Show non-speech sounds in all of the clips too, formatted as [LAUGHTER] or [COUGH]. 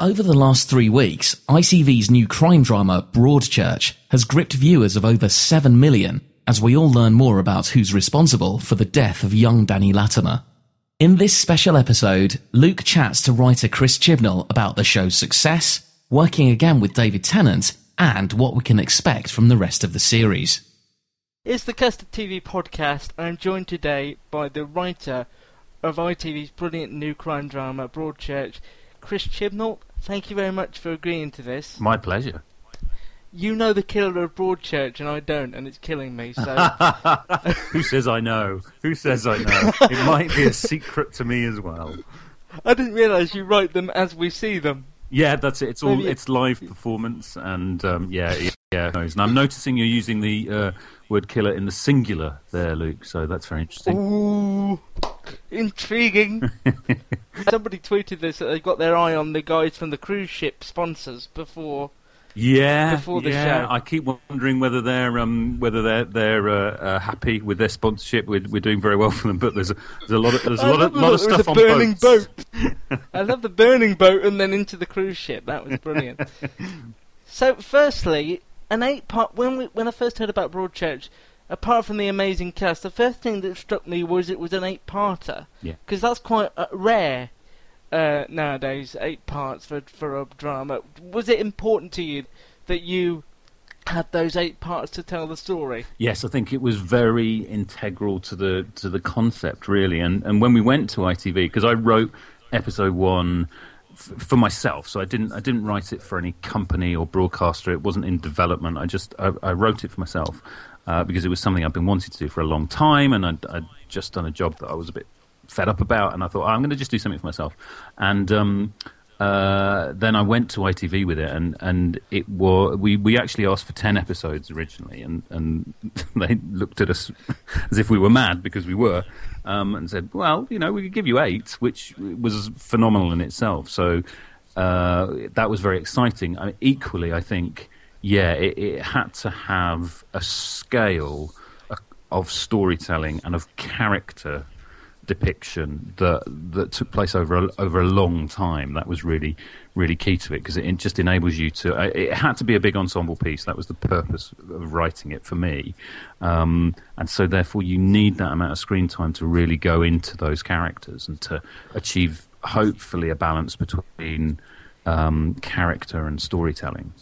Over the last three weeks, ITV's new crime drama, Broadchurch, has gripped viewers of over 7 million as we all learn more about who's responsible for the death of young Danny Latimer. In this special episode, Luke chats to writer Chris Chibnall about the show's success, working again with David Tennant, and what we can expect from the rest of the series. It's the Custard TV podcast. And I'm joined today by the writer of ITV's brilliant new crime drama, Broadchurch, Chris Chibnall. Thank you very much for agreeing to this. My pleasure. You know the killer of Broadchurch, and I don't, and it's killing me. So, [LAUGHS] Who says I know? Who says I know? It might be a secret to me as well. I didn't realise you write them as we see them. Yeah, that's it. It's all Maybe- it's live performance, and um, yeah, yeah, yeah. And I'm noticing you're using the uh, word killer in the singular there, Luke. So that's very interesting. Ooh, intriguing. [LAUGHS] Somebody tweeted this that they've got their eye on the guys from the cruise ship sponsors before. Yeah, Before the yeah. show. I keep wondering whether they're um, whether they're they're uh, uh, happy with their sponsorship. We're, we're doing very well for them, but there's a, there's a lot of there's a lot of lot of that there was stuff on burning boats. boat. [LAUGHS] I love the burning boat and then into the cruise ship. That was brilliant. [LAUGHS] so, firstly, an eight-part. When we, when I first heard about Broadchurch, apart from the amazing cast, the first thing that struck me was it was an eight-parter. Yeah. Because that's quite uh, rare uh, nowadays. Eight parts for for a drama. Was it important to you that you had those eight parts to tell the story? Yes, I think it was very integral to the to the concept, really. And and when we went to ITV, because I wrote episode one for myself, so I didn't I didn't write it for any company or broadcaster. It wasn't in development. I just I, I wrote it for myself uh, because it was something I've been wanting to do for a long time, and I'd, I'd just done a job that I was a bit fed up about, and I thought oh, I'm going to just do something for myself. And um, uh, then I went to ITV with it, and, and it was we, we actually asked for ten episodes originally, and, and [LAUGHS] they looked at us [LAUGHS] as if we were mad because we were, um, and said, "Well, you know, we could give you eight, which was phenomenal in itself." So uh, that was very exciting. I mean, equally, I think, yeah, it, it had to have a scale of storytelling and of character depiction that that took place over a, over a long time. That was really really key to it because it, just enables you to. uh, It had to be a big ensemble piece. That was the purpose of writing it for me, um, and so therefore you need that amount of screen time to really go into those characters and to achieve hopefully a balance between um, character and storytelling.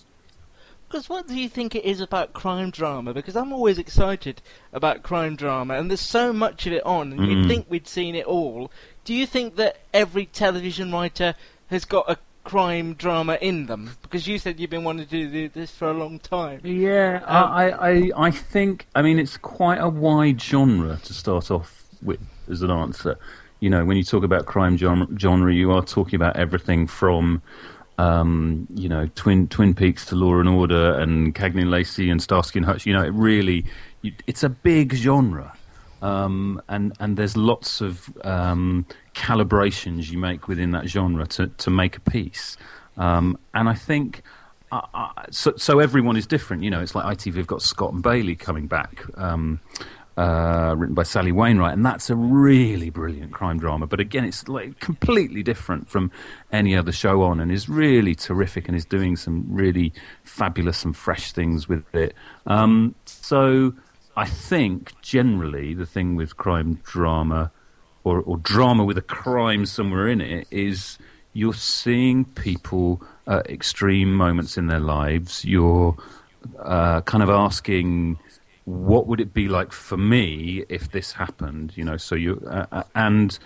Because what do you think it is about crime drama? Because I'm always excited about crime drama, and there's so much of it on, and you'd Mm. think we'd seen it all. Do you think that every television writer has got a crime drama in them? Because you said you've been wanting to do this for a long time. Yeah, I, I, I think. I mean, it's quite a wide genre to start off with as an answer. You know, when you talk about crime genre, genre you are talking about everything from, um, you know, Twin Twin Peaks to Law and Order and Cagney and Lacey and Starsky and Hutch. You know, it really, it's a big genre. Um, and and there's lots of um, calibrations you make within that genre to, to make a piece. Um, and I think uh, uh, so, so everyone is different. You know, it's like ITV have got Scott and Bailey coming back, um, uh, written by Sally Wainwright, and that's a really brilliant crime drama. But again, it's like completely different from any other show on, and is really terrific, and is doing some really fabulous and fresh things with it. Um, so I think generally the thing with crime drama, or, or drama with a crime somewhere in it, is you're seeing people at extreme moments in their lives. You're uh, kind of asking, what would it be like for me if this happened? You know, so you uh, uh and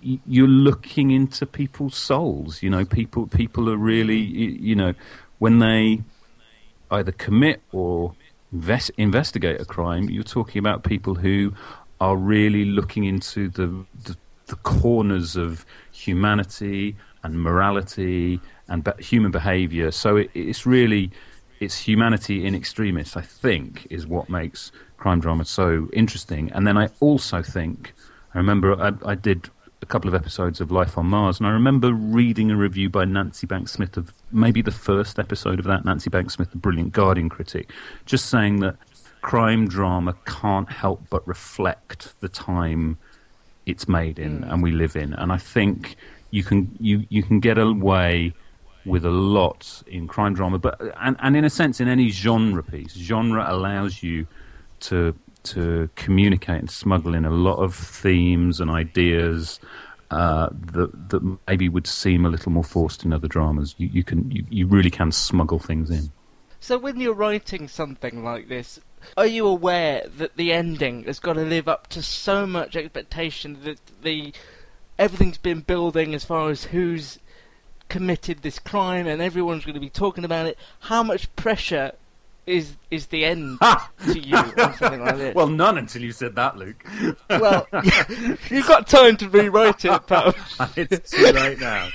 you're looking into people's souls. You know, people people are really you know when they either commit or invest, investigate a crime. You're talking about people who are really looking into the, the, the corners of humanity and morality and be- human behaviour. So it, it's really it's humanity in extremis. I think is what makes crime drama so interesting. And then I also think I remember I, I did a couple of episodes of Life on Mars, and I remember reading a review by Nancy Banks Smith of maybe the first episode of that. Nancy Banks Smith, the brilliant Guardian critic, just saying that crime drama can't help but reflect the time it's made in mm. and we live in. And I think you can you you can get away with a lot in crime drama, but and, and in a sense in any genre piece, genre allows you to to communicate and smuggle in a lot of themes and ideas uh, that that maybe would seem a little more forced in other dramas. You, you can you, you really can smuggle things in. So when you're writing something like this, are you aware that the ending has got to live up to so much expectation that the everything's been building as far as who's committed this crime and everyone's going to be talking about it? How much pressure is is the end to you or something like [LAUGHS] this. Well, none until you said that, Luke. well, [LAUGHS] [LAUGHS] you've got time to rewrite it, pal. it's too late now.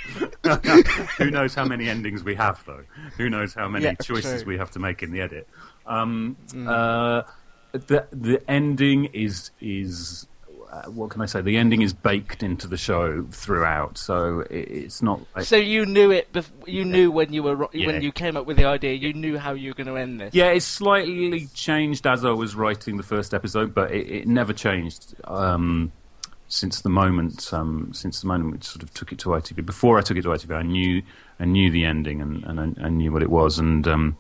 Who knows how many endings we have, though? Who knows how many yeah, choices true. we have to make in the edit? Um, mm. uh, the the ending is is what can I say? The ending is baked into the show throughout, so it, it's not. Like, so you knew it. Bef- you yeah. knew when you were yeah. when you came up with the idea. You knew how you were going to end this. Yeah, it's slightly changed as I was writing the first episode, but it, it never changed um, since the moment. Um, since the moment we sort of took it to ITV. Before I took it to ITV, I knew I knew the ending and, and I, I knew what it was, and um,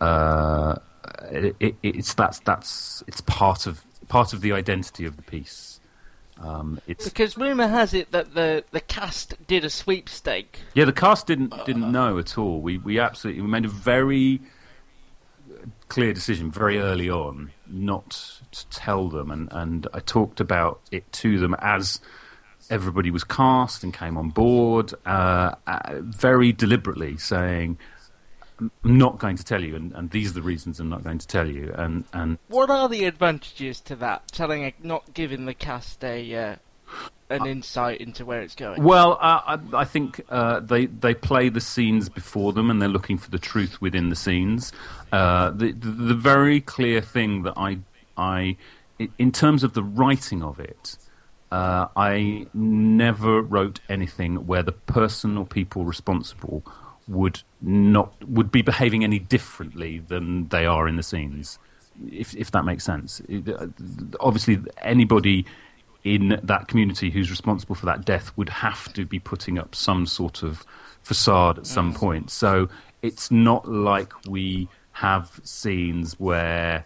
uh, it, it's that's that's it's part of part of the identity of the piece. Um, because rumor has it that the the cast did a sweepstake. Yeah, the cast didn't didn't know at all. We we absolutely we made a very clear decision very early on not to tell them, and and I talked about it to them as everybody was cast and came on board, uh, uh, very deliberately saying. I'm not going to tell you, and, and, these are the reasons I'm not going to tell you. And, and what are the advantages to that? Telling, a, not giving the cast a uh, an uh, insight into where it's going. Well, uh, I, I, think uh, they they play the scenes before them, and they're looking for the truth within the scenes. Uh, the, the, the very clear thing that I I in terms of the writing of it. Uh, I never wrote anything where the person or people responsible would not would be behaving any differently than they are in the scenes, if if that makes sense. Uh, obviously, anybody in that community who's responsible for that death would have to be putting up some sort of facade at some point. So it's not like we have scenes where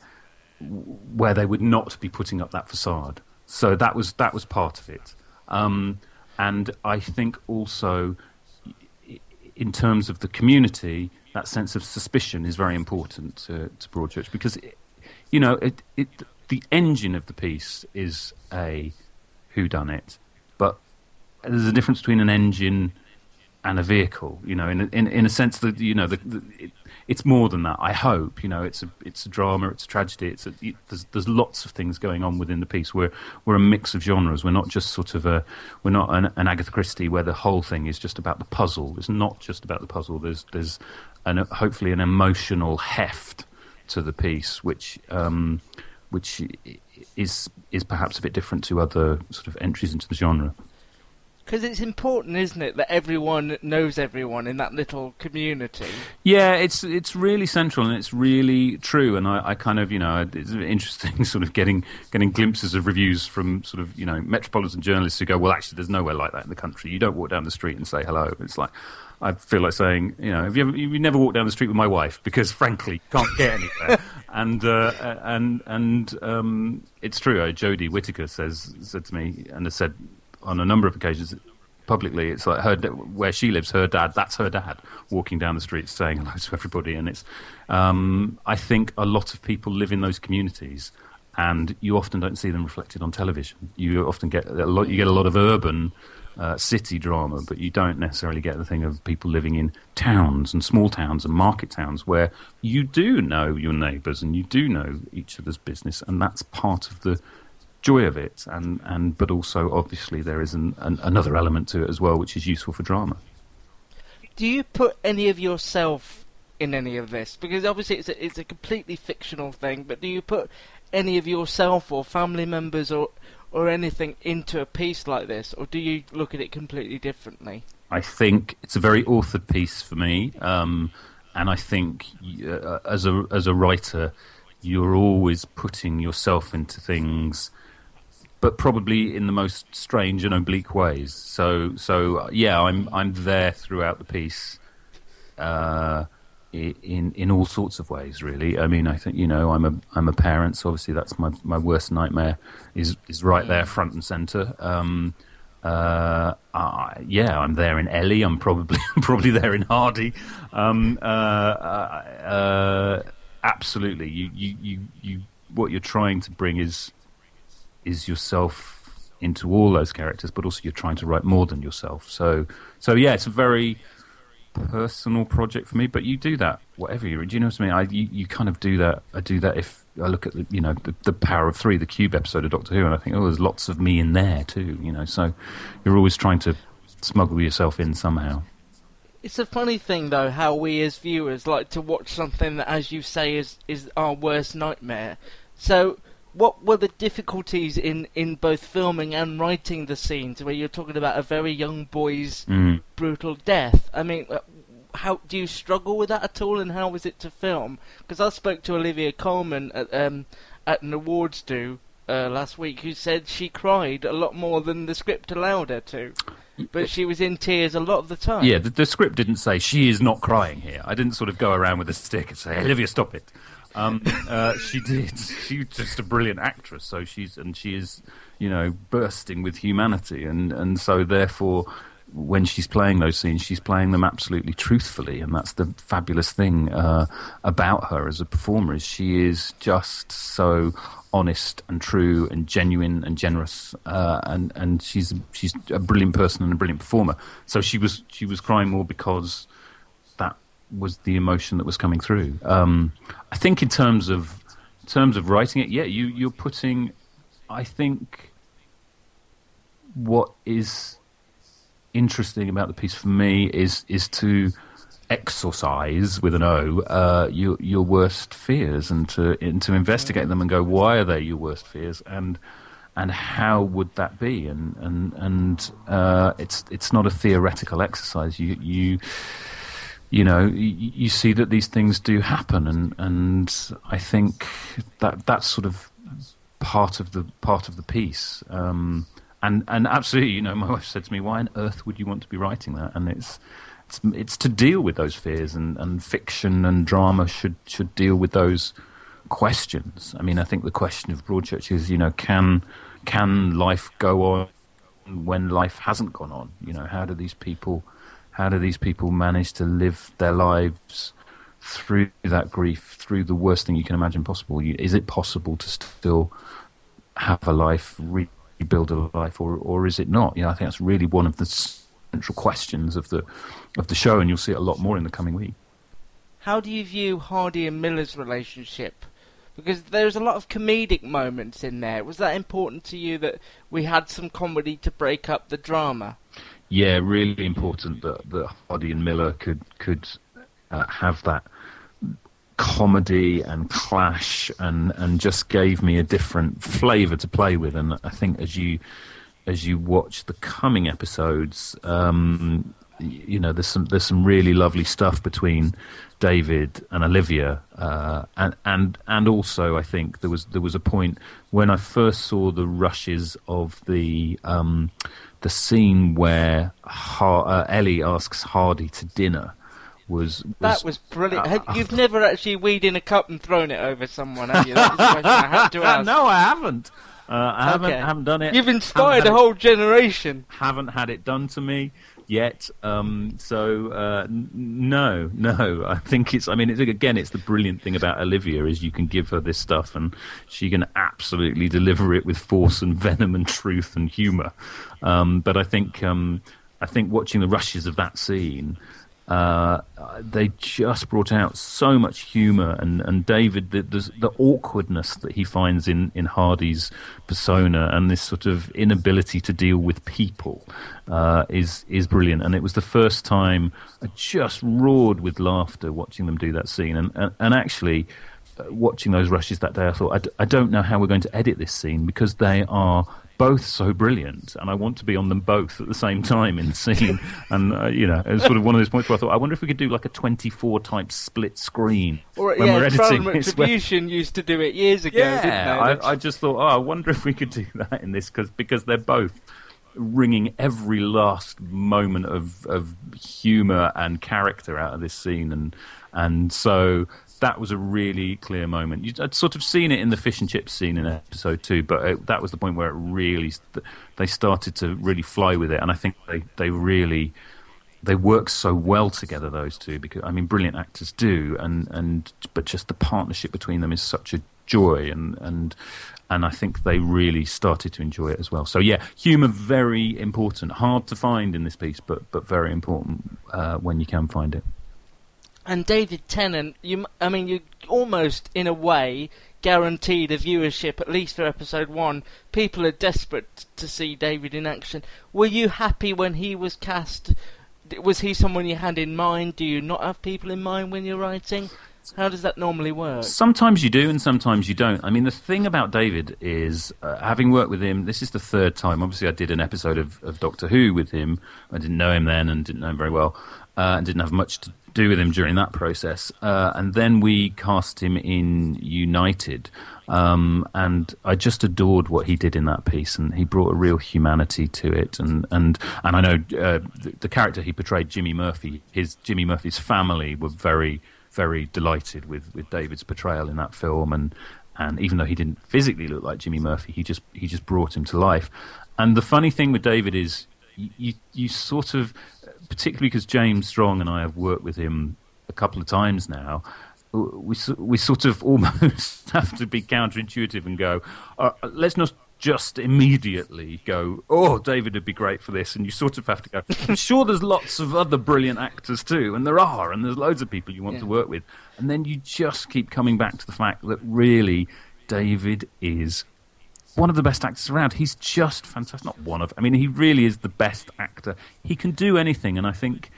where they would not be putting up that facade. So that was that was part of it. Um, and I think also in terms of the community, that sense of suspicion is very important to, to Broadchurch because, it, you know, it, it, the engine of the piece is a who done it, but there's a difference between an engine and a vehicle. You know, in in, in a sense that you know the, the, it, it's more than that. I hope you know it's a it's a drama, it's a tragedy. It's a, it, there's there's lots of things going on within the piece. We're we're a mix of genres. We're not just sort of a we're not an, an Agatha Christie where the whole thing is just about the puzzle. It's not just about the puzzle. There's there's an, hopefully an emotional heft to the piece, which um, which is is perhaps a bit different to other sort of entries into the genre. Because it's important, isn't it, that everyone knows everyone in that little community? Yeah, it's it's really central and it's really true. And I, I kind of, you know, it's interesting [LAUGHS] sort of getting getting glimpses of reviews from sort of, you know, metropolitan journalists who go, well, actually, there's nowhere like that in the country. You don't walk down the street and say hello. It's like, I feel like saying, you know, have you ever, you never walked down the street with my wife because, [LAUGHS] frankly, can't get anywhere. [LAUGHS] and uh, and and um, it's true. Uh, Jodie Whittaker says said to me and has said on a number of occasions, publicly. It's like her where she lives, her dad. That's her dad walking down the street saying hello to everybody, and it's. Um, I think a lot of people live in those communities, and you often don't see them reflected on television. You often get a lot. You get a lot of urban. Uh, city drama, but you don't necessarily get the thing of people living in towns and small towns and market towns where you do know your neighbours and you do know each other's business, and that's part of the joy of it, and, and but also obviously there is an, an, another element to it as well, which is useful for drama. Do you put any of yourself in any of this? Because obviously it's a, it's a completely fictional thing, but do you put any of yourself or family members or or anything into a piece like this, or do you look at it completely differently? I think it's a very authored piece for me, um, and I think uh, as a as a writer, you're always putting yourself into things but probably in the most strange and oblique ways. So, so yeah, I'm I'm there throughout the piece, uh, in in all sorts of ways. Really, I mean, I think you know, I'm a I'm a parent, so obviously that's my my worst nightmare is is right there, front and center. Um, uh, yeah, I'm there in Ellie. I'm probably [LAUGHS] probably there in Hardy. Um, uh, uh, absolutely, you, you you you what you're trying to bring is is yourself into all those characters, but also you're trying to write more than yourself. So, so yeah, it's a very personal project for me. But you do that whatever you. Do you know what I mean? I you, you kind of do that. I do that if I look at the you know the, the Power of Three, the Cube episode of Doctor Who, and I think oh, there's lots of me in there too. You know, so you're always trying to smuggle yourself in somehow. It's a funny thing though how we as viewers like to watch something that, as you say, is is our worst nightmare. So what were the difficulties in, in both filming and writing the scenes where you're talking about a very young boy's mm. brutal death? I mean, uh, how do you struggle with that at all, and how was it to film? Because I spoke to Olivia Colman at um, at an awards do uh, last week, who said she cried a lot more than the script allowed her to. But she was in tears a lot of the time. Yeah, the, the script didn't say she is not crying here. I didn't sort of go around with a stick and say, Olivia, stop it. Um, uh, she did. She's just a brilliant actress. So she's and she is, you know, bursting with humanity, and and so therefore, when she's playing those scenes, she's playing them absolutely truthfully, and that's the fabulous thing uh, about her as a performer is she is just so honest and true and genuine and generous, uh, and and she's she's a brilliant person and a brilliant performer. So she was she was crying more because was the emotion that was coming through. Um, I think in terms of in terms of writing it, yeah, you you're putting. I think what is interesting about the piece for me is is to exorcise with an O uh, your your worst fears and to and to investigate them and go why are they your worst fears and and how would that be and and and uh, it's it's not a theoretical exercise you you you know, you, see that these things do happen, and and I think that that's sort of part of the part of the piece. Um, and and absolutely, you know, my [LAUGHS] wife said to me, "Why on earth would you want to be writing that?" And it's it's it's to deal with those fears, and, and fiction and drama should should deal with those questions. I mean, I think the question of Broadchurch is, you know, can can life go on when life hasn't gone on? You know, how do these people how do these people manage to live their lives through that grief, through the worst thing you can imagine possible? Is it possible to still have a life, rebuild a life, or or is it not? You know, I think that's really one of the central questions of the of the show, and you'll see it a lot more in the coming week. How do you view Hardy and Miller's relationship? Because there's a lot of comedic moments in there. Was that important to you that we had some comedy to break up the drama? Yeah, really important that that Hardy and Miller could could uh, have that comedy and clash and and just gave me a different flavour to play with. And I think as you as you watch the coming episodes, um, you know, there's some there's some really lovely stuff between David and Olivia, uh, and and and also I think there was there was a point when I first saw the rushes of the. Um, the scene where Har- uh, Ellie asks Hardy to dinner was, was that was brilliant. Uh, You've never actually weed in a cup and thrown it over someone, have you? That the question I had to [LAUGHS] ask. no, I haven't. Uh, I haven't Okay. haven't done it. You've inspired a it- whole generation. haven't had it done to me yet. Um, so uh, n- no, no. I think it's. I mean, it's, again, it's the brilliant thing about Olivia is you can give her this stuff and she can absolutely deliver it with force and venom and truth and humour. Um, but I think um, I think watching the rushes of that scene. Uh, they just brought out so much humour and, and David the, the the awkwardness that he finds in, in Hardy's persona and this sort of inability to deal with people uh, is is brilliant. And it was the first time I just roared with laughter watching them do that scene. And and, and actually uh, watching those rushes that day I thought I, d- I don't know how we're going to edit this scene because they are both so brilliant, and I want to be on them both at the same time in the scene. [LAUGHS] and uh, you know, it was sort of one of those points where I thought, I wonder if we could do like a twenty-four type split screen Or, when yeah, we're editing. It's where- Retribution used to do it years ago, didn't yeah, I, I just thought, oh, I wonder if we could do [LAUGHS] that in this cause, because they're both wringing every last moment of of humour and character out of this scene, and and so that was a really clear moment. I'd sort of seen it in the fish and chips scene in episode two, but it, that was the point where it really they started to really fly with it, and I think they they really they work so well together those two because I mean brilliant actors do and and but just the partnership between them is such a joy and and and I think they really started to enjoy it as well. So yeah, humor very important, hard to find in this piece, but but very important uh, when you can find it. And David Tennant, you, I mean, you almost, in a way, guaranteed a viewership, at least for episode one. People are desperate to see David in action. Were you happy when he was cast? Was he someone you had in mind? Do you not have people in mind when you're writing? How does that normally work? Sometimes you do, and sometimes you don't. I mean, the thing about David is, uh, having worked with him, this is the third time. Obviously, I did an episode of, of Doctor Who with him. I didn't know him then and didn't know him very well, uh, and didn't have much to do with him during that process. Uh, and then we cast him in United. Um, and I just adored what he did in that piece, and he brought a real humanity to it. And and and I know uh, the, the character he portrayed, Jimmy Murphy, his Jimmy Murphy's family were very very delighted with, with David's portrayal in that film, and and even though he didn't physically look like Jimmy Murphy, he just he just brought him to life. And the funny thing with David is, you you, you sort of, particularly because James Strong and I have worked with him a couple of times now. We we sort of [LAUGHS] almost have to be counterintuitive and go, uh, let's not just immediately go, oh, David would be great for this, and you sort of have to go. I'm sure there's lots of other brilliant actors too, and there are, and there's loads of people you want Yeah. to work with, and then you just keep coming back to the fact that really David is one of the best actors around. He's just fantastic. Not one of. I mean, he really is the best actor. He can do anything, and I think.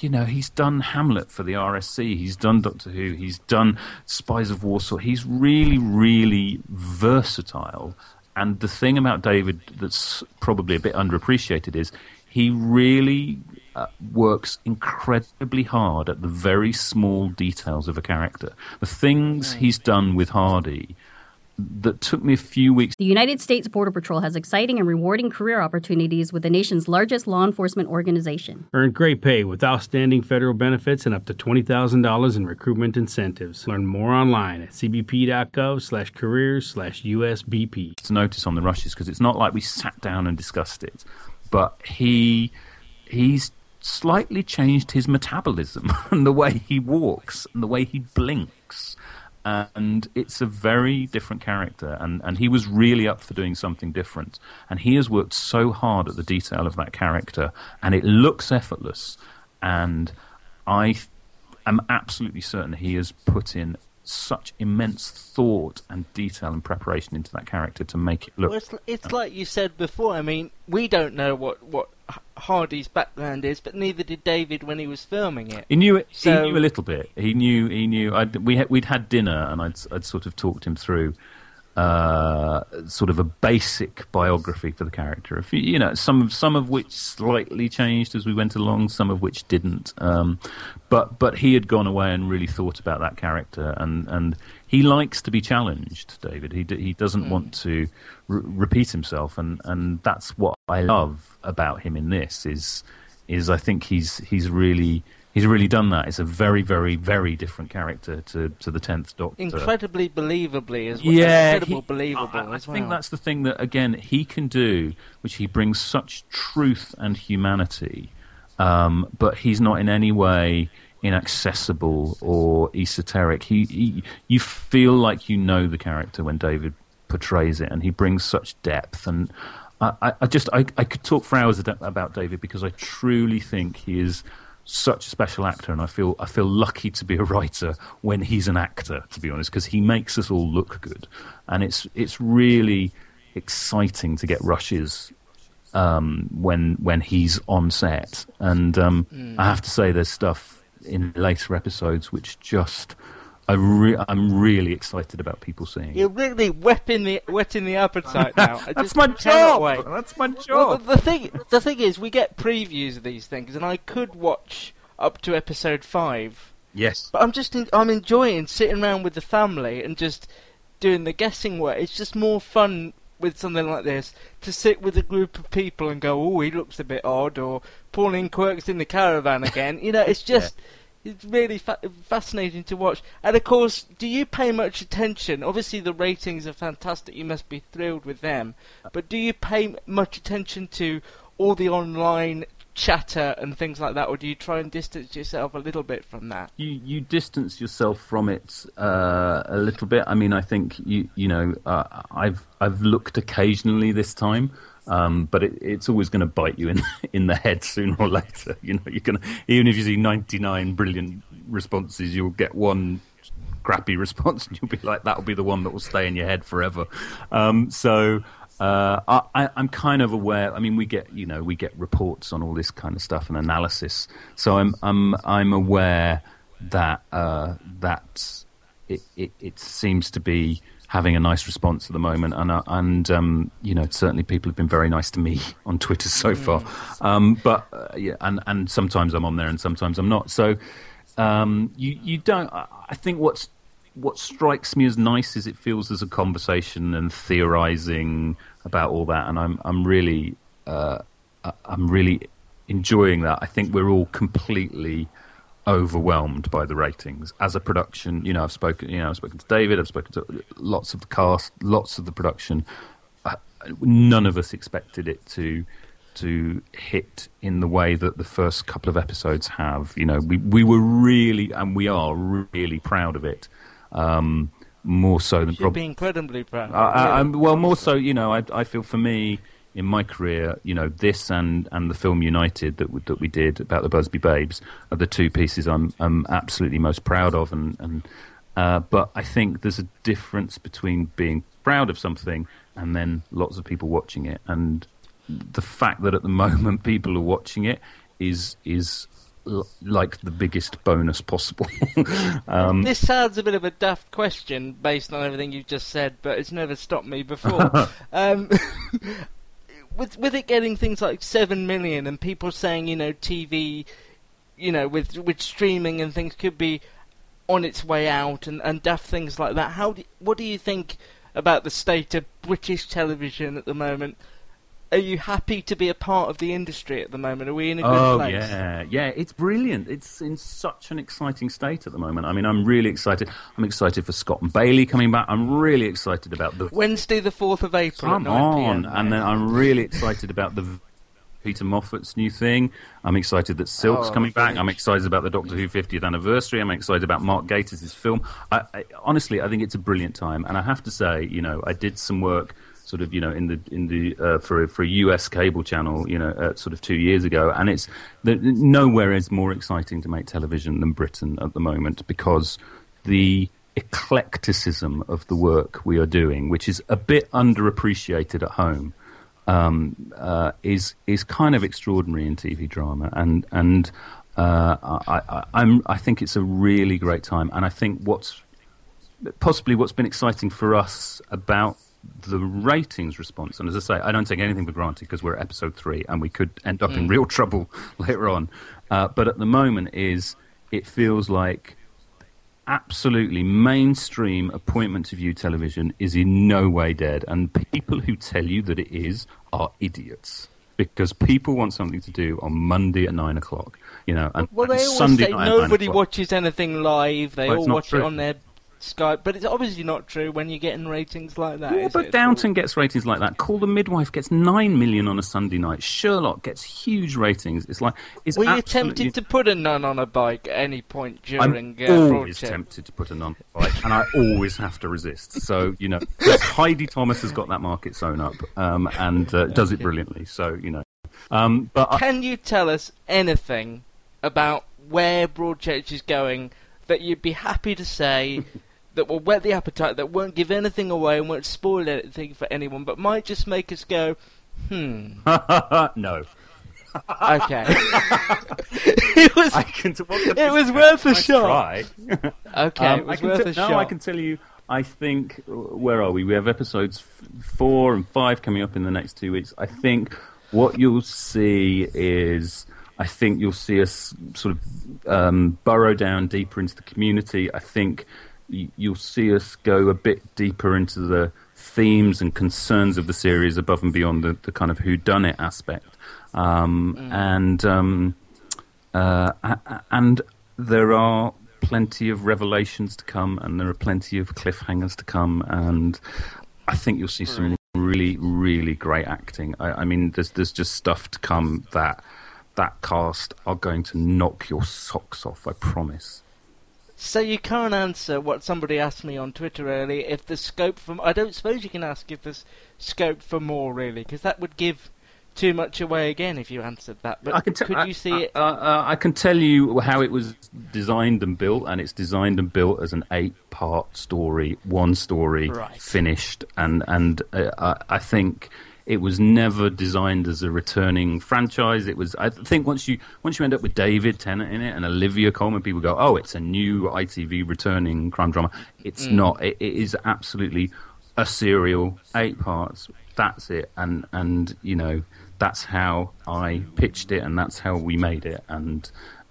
You know, he's done Hamlet for the RSC. He's done Doctor Who. He's done Spies of Warsaw. He's really, really versatile. And the thing about David that's probably a bit underappreciated is he really uh, works incredibly hard at the very small details of a character. The things he's done with Hardy that took me a few weeks The United States Border Patrol has exciting and rewarding career opportunities with the nation's largest law enforcement organization. Earn great pay with outstanding federal benefits and up to $20,000 in recruitment incentives. Learn more online at cbp.gov slash careers slash USBP. to notice on the rushes because it's not like we sat down and discussed it, but he he's slightly changed his metabolism [LAUGHS] and the way he walks and the way he blinks. And it's a very different character, and, and he was really up for doing something different. And he has worked so hard at the detail of that character, and it looks effortless. And I am absolutely certain he has put in such immense thought and detail and preparation into that character to make it look. Well, it's, it's like you said before. I mean, we don't know what what Hardy's background is, but neither did David when he was filming it. He knew it. So- he knew a little bit. He knew. He knew. I'd, we had, we'd had dinner, and I'd I'd sort of talked him through uh, sort of a basic biography for the character. A few, you know, some of some of which slightly changed as we went along, some of which didn't. Um, but but he had gone away and really thought about that character, and and he likes to be challenged. David. He d- he doesn't want to re- repeat himself, and and that's what I love about him in this is is I think he's he's really he's really done that. It's a very, very, very different character to, to the Tenth Doctor. Incredibly believably as well. Yeah, incredible he- believable I, I think well. that's the thing that again he can do, which he brings such truth and humanity, um, but he's not in any way inaccessible or esoteric. He, he, you feel like you know the character when David portrays it, and he brings such depth. And I, I, I just I, I could talk for hours about David because I truly think he is such a special actor, and I feel I feel lucky to be a writer when he's an actor, to be honest, because he makes us all look good, and it's it's really exciting to get rushes um, when when he's on set. And um, I have to say, there's stuff in later episodes which just I re- I'm really excited about people seeing. You're really whetting the whetting the appetite now. [LAUGHS] That's my job. wait. That's my job. the, the thing, the thing is, we get previews of these things, and I could watch up to episode five, yes. but I'm just, in, I'm enjoying sitting around with the family and just doing the guessing work. It's just more fun with something like this to sit with a group of people and go, "Oh, he looks a bit odd," or Pauline Quirk's in the caravan again. You know, it's [LAUGHS] just. It's really fa- fascinating to watch. And of course, do you pay much attention? Obviously, the ratings are fantastic. You must be thrilled with them. But do you pay much attention to all the online chatter and things like that, or do you try and distance yourself a little bit from that? you you distance yourself from it uh, a little bit. I mean, I think you you know uh, I've I've looked occasionally this time, um, but it, it's always going to bite you in [LAUGHS] in the head sooner or later. [LAUGHS] You know, you're going even if you see 99 brilliant responses, you'll get one crappy [LAUGHS] response, and you'll be like, that'll be the one that will stay in your head forever. Um, so. Uh, I, I'm kind of aware. I mean, we get you know we get reports on all this kind of stuff and analysis. So I'm I'm I'm aware that uh, that it, it it seems to be having a nice response at the moment, and uh, and um, you know certainly people have been very nice to me [LAUGHS] on Twitter so far. Um, but uh, yeah, and and sometimes I'm on there and sometimes I'm not. So um, you you don't. I think what's what strikes me as nice is it feels there's a conversation and theorizing about all that, and I'm I'm really uh, I'm really enjoying that. I think we're all completely overwhelmed by the ratings as a production. You know, I've spoken. You know, I've spoken to David. I've spoken to lots of the cast, lots of the production. Uh, none of us expected it to to hit in the way that the first couple of episodes have. You know, we we were really and we are really proud of it. Um, more so than probably incredibly proud. I, I. I'm, well, more so, you know, I, I feel for me in my career, you know, this and, and the film United that we, that we did about the Busby Babes are the two pieces I'm I'm absolutely most proud of, and and uh, but I think there's a difference between being proud of something and then lots of people watching it, and the fact that at the [LAUGHS] moment people are watching it is is l- like the biggest bonus possible. [LAUGHS] um, This sounds a bit of a daft question based on everything you've just said, but it's never stopped me before. [LAUGHS] um, with with it getting things like seven million and people saying, you know, TV, you know, with with streaming and things could be on its way out and, and daft things like that. How do, what do you think about the state of British television at the moment? Are you happy to be a part of the industry at the moment? Are we in a good oh place? yeah, yeah, it's brilliant. It's in such an exciting state at the moment. I mean, I'm really excited. I'm excited for Scott and Bailey coming back. I'm really excited about the Wednesday, the fourth of April. come on, and then I'm really excited about the Peter Moffat's new thing. I'm excited that Silk's Oh, coming back. I'm excited about the Doctor Who 50th anniversary. I'm excited about Mark Gatiss' film. I, I, honestly, I think it's a brilliant time, and I have to say, you know, I did some work. Sort of, you know, in the in the uh, for a- for a US cable channel, you know, uh, sort of two years ago, and it's the, nowhere is more exciting to make television than Britain at the moment because the eclecticism of the work we are doing, which is a bit underappreciated at home, um, uh, is is kind of extraordinary in TV drama, and and uh, I, I, I'm I think it's a really great time, and I think what's possibly what's been exciting for us about the ratings response, and as I say, I don't take anything for granted because we're at episode three, and we could end up in real trouble [LAUGHS] later on. Uh, but at the moment, is it feels like absolutely mainstream appointment to view television is in no way dead, and people who tell you that it is are idiots. because people want something to do on Monday at nine o'clock. You know, and, well, they and always Sunday say night at nine nobody watches anything live. They Well, all watch it on their Skype, but it's obviously not true when you're getting ratings like that. Yeah, but it? Downton gets ratings like that. Call the Midwife gets nine million on a Sunday night. Sherlock gets huge ratings. It's like it's Were you absolutely- tempted to put a nun on a bike at any point during? I'm uh, always tempted to put a nun on a bike, and I always have to resist. So you know, [LAUGHS] Heidi Thomas has got that market sewn up, um, and uh, does it brilliantly. So you know, um, but I, Can you tell us anything about where Broadchurch is going that you'd be happy to say that will whet the appetite, that won't give anything away and won't spoil anything for anyone, but might just make us go, hmm, [LAUGHS] no, okay. [LAUGHS] it was. Well, It was worth a nice shot. [LAUGHS] Okay. Um, it was I can worth t- a no, shot. I can tell you. I think where are we? We have episodes f- four and five coming up in the next two weeks. I think what you'll see is. I think you'll see us sort of um, burrow down deeper into the community. I think you'll see us go a bit deeper into the themes and concerns of the series above and beyond the, the kind of whodunit aspect. Um, And um, uh, and there are plenty of revelations to come, and there are plenty of cliffhangers to come, and I think you'll see some really, really great acting. I, I mean, there's there's just stuff to come that that cast are going to knock your socks off. I promise. So you can't answer what somebody asked me on Twitter earlier. If the scope for, I don't suppose you can ask if there's scope for more, really, because that would give too much away again if you answered that. But I can tell. could I- you see I, it? Uh, uh, I can tell you how it was designed and built, and it's designed and built as an eight-part story, one story, Right. finished, and and uh, I, I think it was never designed as a returning franchise. It was. I think once you once you end up with David Tennant in it and Olivia Colman, people go, "Oh, it's a new ITV returning crime drama." It's not. It, it is absolutely a serial, eight parts. That's it, and and you know that's how I pitched it, and that's how we made it, and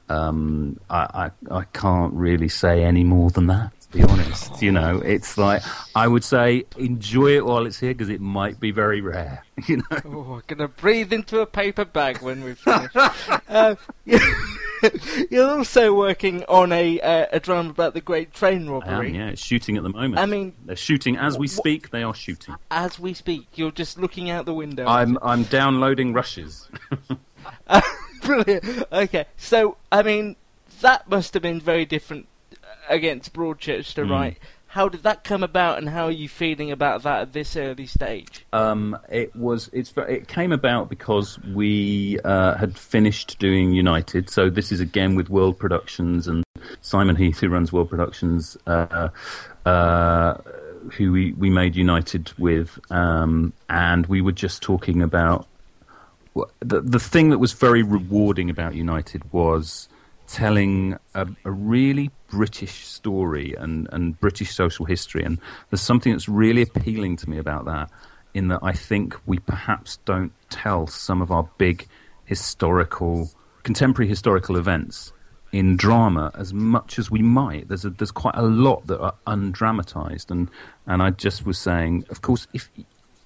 um, I, I I can't really say any more than that. Be honest, you know, it's like I would say enjoy it while it's here because it might be very rare. [LAUGHS] You know, Oh, I'm gonna breathe into a paper bag when we finish. [LAUGHS] uh, [LAUGHS] you're also working on a uh, a drama about the Great Train Robbery. am, yeah, it's shooting at the moment. I mean- they're shooting as we speak. They are shooting. As we speak, you're just looking out the window. I'm I'm downloading rushes. Brilliant. Okay, so I mean, that must have been very different against Broadchurch to Hmm. write. How did that come about, and how are you feeling about that at this early stage? Um, it was it's it came about because we uh, had finished doing United. So this is again with World Productions and Simon Heath, who runs World Productions, uh, uh, who we, we made United with, um, and we were just talking about the the thing that was very rewarding about United was telling a, a really British story and, and British social history. And there's something that's really appealing to me about that, in that I think we perhaps don't tell some of our big historical, contemporary historical events in drama as much as we might. There's a, there's quite a lot that are undramatized, and and I just was saying, of course, if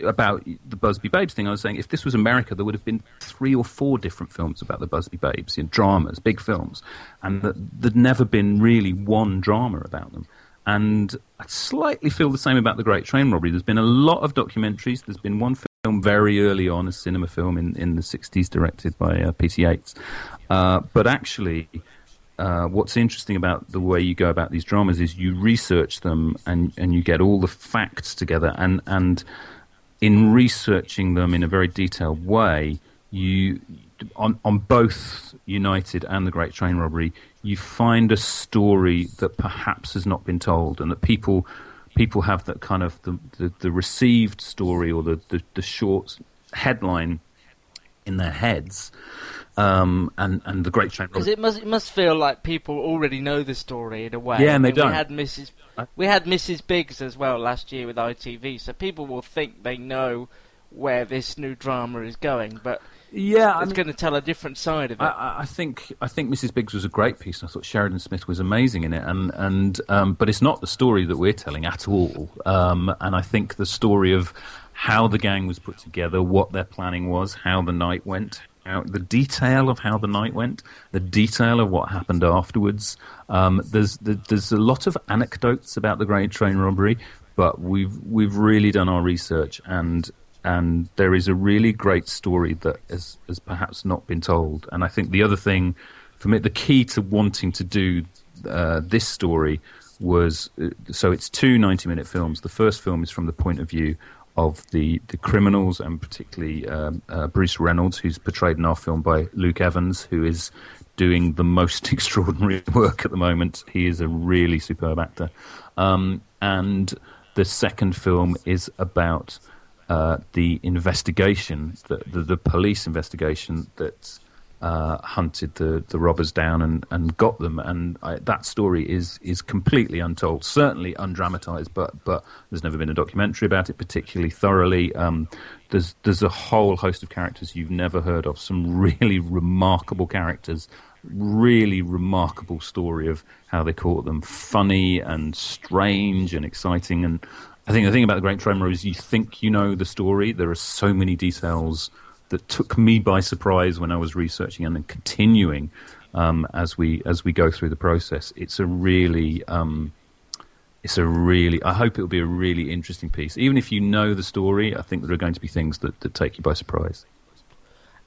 about the Busby Babes thing, I was saying if this was America, there would have been three or four different films about the Busby Babes, you know, dramas, big films, and that there'd never been really one drama about them. And I slightly feel the same about the Great Train Robbery. There's been a lot of documentaries. There's been one film very early on, a cinema film in, in the 60s, directed by uh, Peter Yates. Uh, but actually, uh, what's interesting about the way you go about these dramas is you research them and, and you get all the facts together and, and in researching them in a very detailed way, you on on both United and the Great Train Robbery, you find a story that perhaps has not been told, and that people people have that kind of the the, the received story or the, the the short headline in their heads, um, and and the Great Train Because it must it must feel like people already know the story in a way. Yeah, and I they mean, don't. We had Mrs. We had Mrs. Biggs as well last year with ITV, so people will think they know where this new drama is going, but Yeah, I it's mean- going to tell a different side of it. I- I, I think I think Mrs. Biggs was a great piece. and I thought Sheridan Smith was amazing in it, and and um, but it's not the story that we're telling at all. Um, and I think the story of how the gang was put together, what their planning was, how the night went, the detail of how the night went, the detail of what happened afterwards. Um, there's there- there's a lot of anecdotes about the Great Train robbery, but we've we've really done our research and and there is a really great story that has, has perhaps not been told. And I think the other thing, for me, the key to wanting to do uh, this story was uh, so it's two 90 minute films. The first film is from the point of view of the, the criminals, and particularly um, uh, Bruce Reynolds, who's portrayed in our film by Luke Evans, who is doing the most [LAUGHS] extraordinary work at the moment. He is a really superb actor. Um, and the second film is about uh, the investigation, the, the, the police investigation that uh, hunted the, the robbers down and, and got them. And I, that story is is completely untold, certainly undramatized, but but there's never been a documentary about it particularly thoroughly. Um, there's there's a whole host of characters you've never heard of, some really remarkable characters. Really remarkable story of how they caught them, funny and strange and exciting. And I think the thing about the Great Train Robbery is you think you know the story. There are so many details that took me by surprise when I was researching and then continuing um, as we as we go through the process. It's a really um, it's a really I hope it'll be a really interesting piece. Even if you know the story, I think there are going to be things that, that take you by surprise.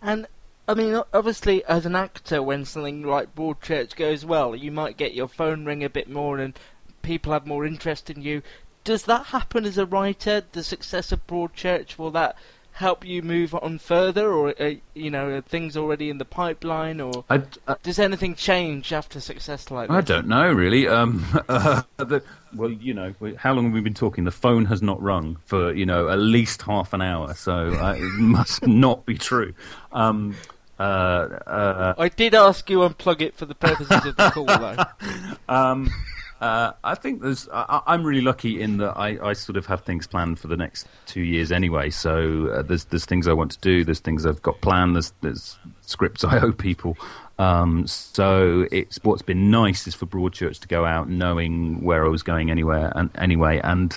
And I mean, obviously, as an actor, when something like Broadchurch goes well, you might get your phone ring a bit more, and people have more interest in you. Does that happen as a writer? The success of Broadchurch will that help you move on further, or uh, you know, are things already in the pipeline, or I, I, does anything change after success like that? I don't know really. Um, [LAUGHS] uh, the, well, you know, how long have we been talking? The phone has not rung for you know at least half an hour, so uh, it [LAUGHS] must not be true. Um, uh, uh, I did ask you unplug it for the purposes of the call, though. [LAUGHS] um, uh, I think there's. I, I'm really lucky in that I, I sort of have things planned for the next two years anyway. So uh, there's there's things I want to do. There's things I've got planned. There's there's scripts [LAUGHS] I owe people. Um, so it's what's been nice is for Broadchurch to go out knowing where I was going anywhere and anyway and.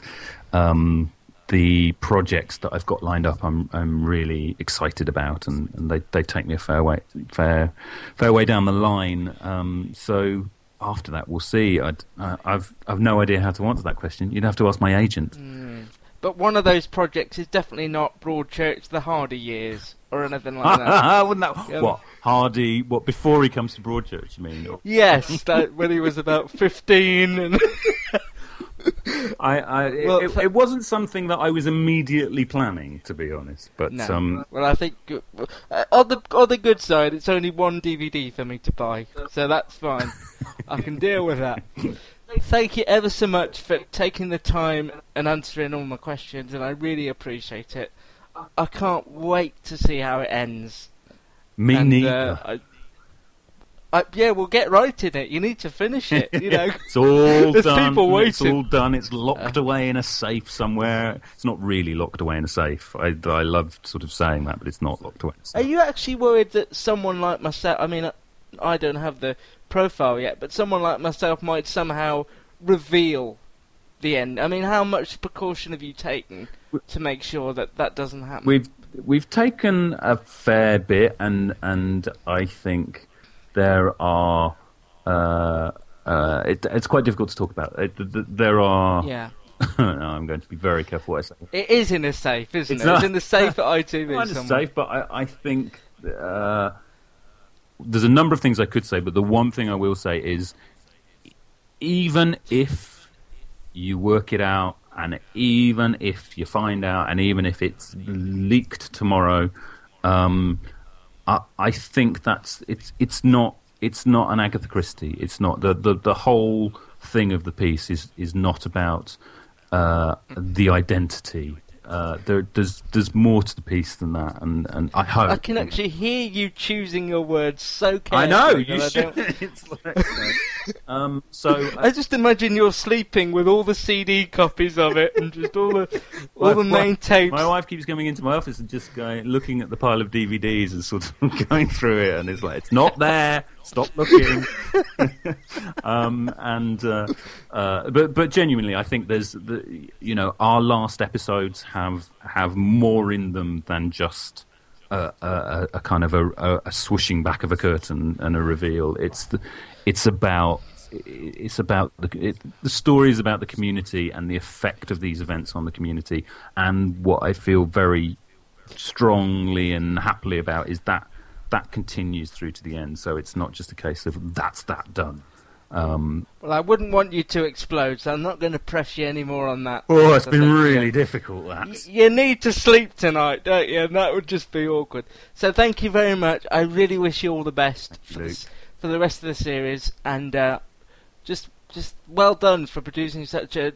Um, the projects that I've got lined up, I'm I'm really excited about, and, and they, they take me a fair way fair fair way down the line. Um, so after that, we'll see. I'd, uh, I've I've no idea how to answer that question. You'd have to ask my agent. But one of those projects is definitely not Broadchurch: The Hardy Years or anything like that. [LAUGHS] Wouldn't that what Hardy? What before he comes to Broadchurch? You mean? Or- Yes, that, when he was about fifteen, and [LAUGHS] I, I it- Well, it, it wasn't something that I was immediately planning, to be honest. But no. um, well, I think uh, on the on the good side, it's only one DVD for me to buy, so that's fine. I can deal with that. [LAUGHS] Thank you ever so much for taking the time and answering all my questions, and I really appreciate it. I can't wait to see how it ends. me and, neither. uh, I, I, yeah, we'll get right in it. You need to finish it. You [LAUGHS] know, It's all [LAUGHS] There's done. people It's all done. It's locked uh. away in a safe somewhere. It's not really locked away in a safe. I, I love sort of saying that, but it's not locked away. In a Are you actually worried that someone like myself, I mean, uh, I don't have the profile yet, but someone like myself might somehow reveal the end? I mean, how much precaution have you taken to make sure that that doesn't happen? We've we've taken a fair bit, and and I think there are. Uh, uh, it, it's quite difficult to talk about. It, th- th- there are. yeah. [LAUGHS] no, I'm going to be very careful what I say. It is in a safe, isn't It's it? not- It's in the safe at ITV somewhere. safe, but I, I think uh, there's a number of things I could say, but the one thing I will say is even if you work it out, and even if you find out, and even if it's leaked tomorrow, um, I, I think that's it's it's not it's not an Agatha Christie. It's not the the, the whole thing of the piece is is not about uh, the identity. Uh, there, there's there's more to the piece than that, and, and I hope I can actually hear you choosing your words so carefully. I know you should. [LAUGHS] like, Um, so [LAUGHS] I just imagine you're sleeping with all the CD copies of it and just all the all the main tapes. My wife keeps coming into my office and just going, looking at the pile of DVDs and sort of [LAUGHS] going through it, and it's like, it's not there. Stop looking. [LAUGHS] um, and uh, uh, but but genuinely, I think there's the you know our last episodes have have more in them than just. A, a, a kind of a, a, a swooshing back of a curtain and a reveal. It's the, it's about it's about the it, the story is about the community and the effect of these events on the community. And what I feel very strongly and happily about is that that continues through to the end. So it's not just a case of that's that done. Um, well, I wouldn't want you to explode, so I'm not going to press you any more on that. oh, it's been really yeah. difficult. That Y- You need to sleep tonight, don't you? And that would just be awkward. So thank you very much. I really wish you all the best for, Luke. this, for the rest of the series, and uh, just just well done for producing such a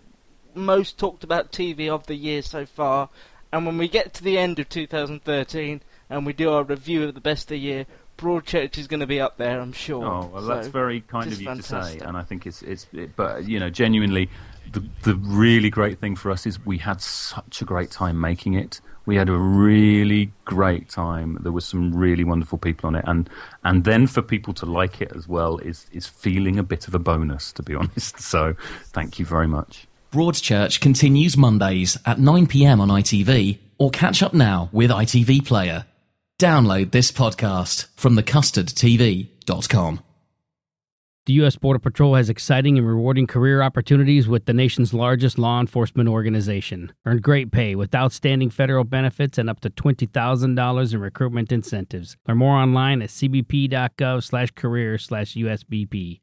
most talked about TV of the year so far. And when we get to the end of 2013 and we do our review of the best of the year, Broadchurch is going to be up there, I'm sure. Oh well, that's very kind of you to say, and I think it's it's. It, but you know, genuinely, the the really great thing for us is we had such a great time making it. We had a really great time. There was some really wonderful people on it, and and then for people to like it as well is is feeling a bit of a bonus, to be [LAUGHS] honest. So, thank you very much. Broadchurch continues Mondays at 9pm on ITV or catch up now with ITV Player. Download this podcast from thecustardtv.com. The U.S. Border Patrol has exciting and rewarding career opportunities with the nation's largest law enforcement organization. Earn great pay with outstanding federal benefits and up to $20,000 in recruitment incentives. Learn more online at cbp.gov slash career slash USBP.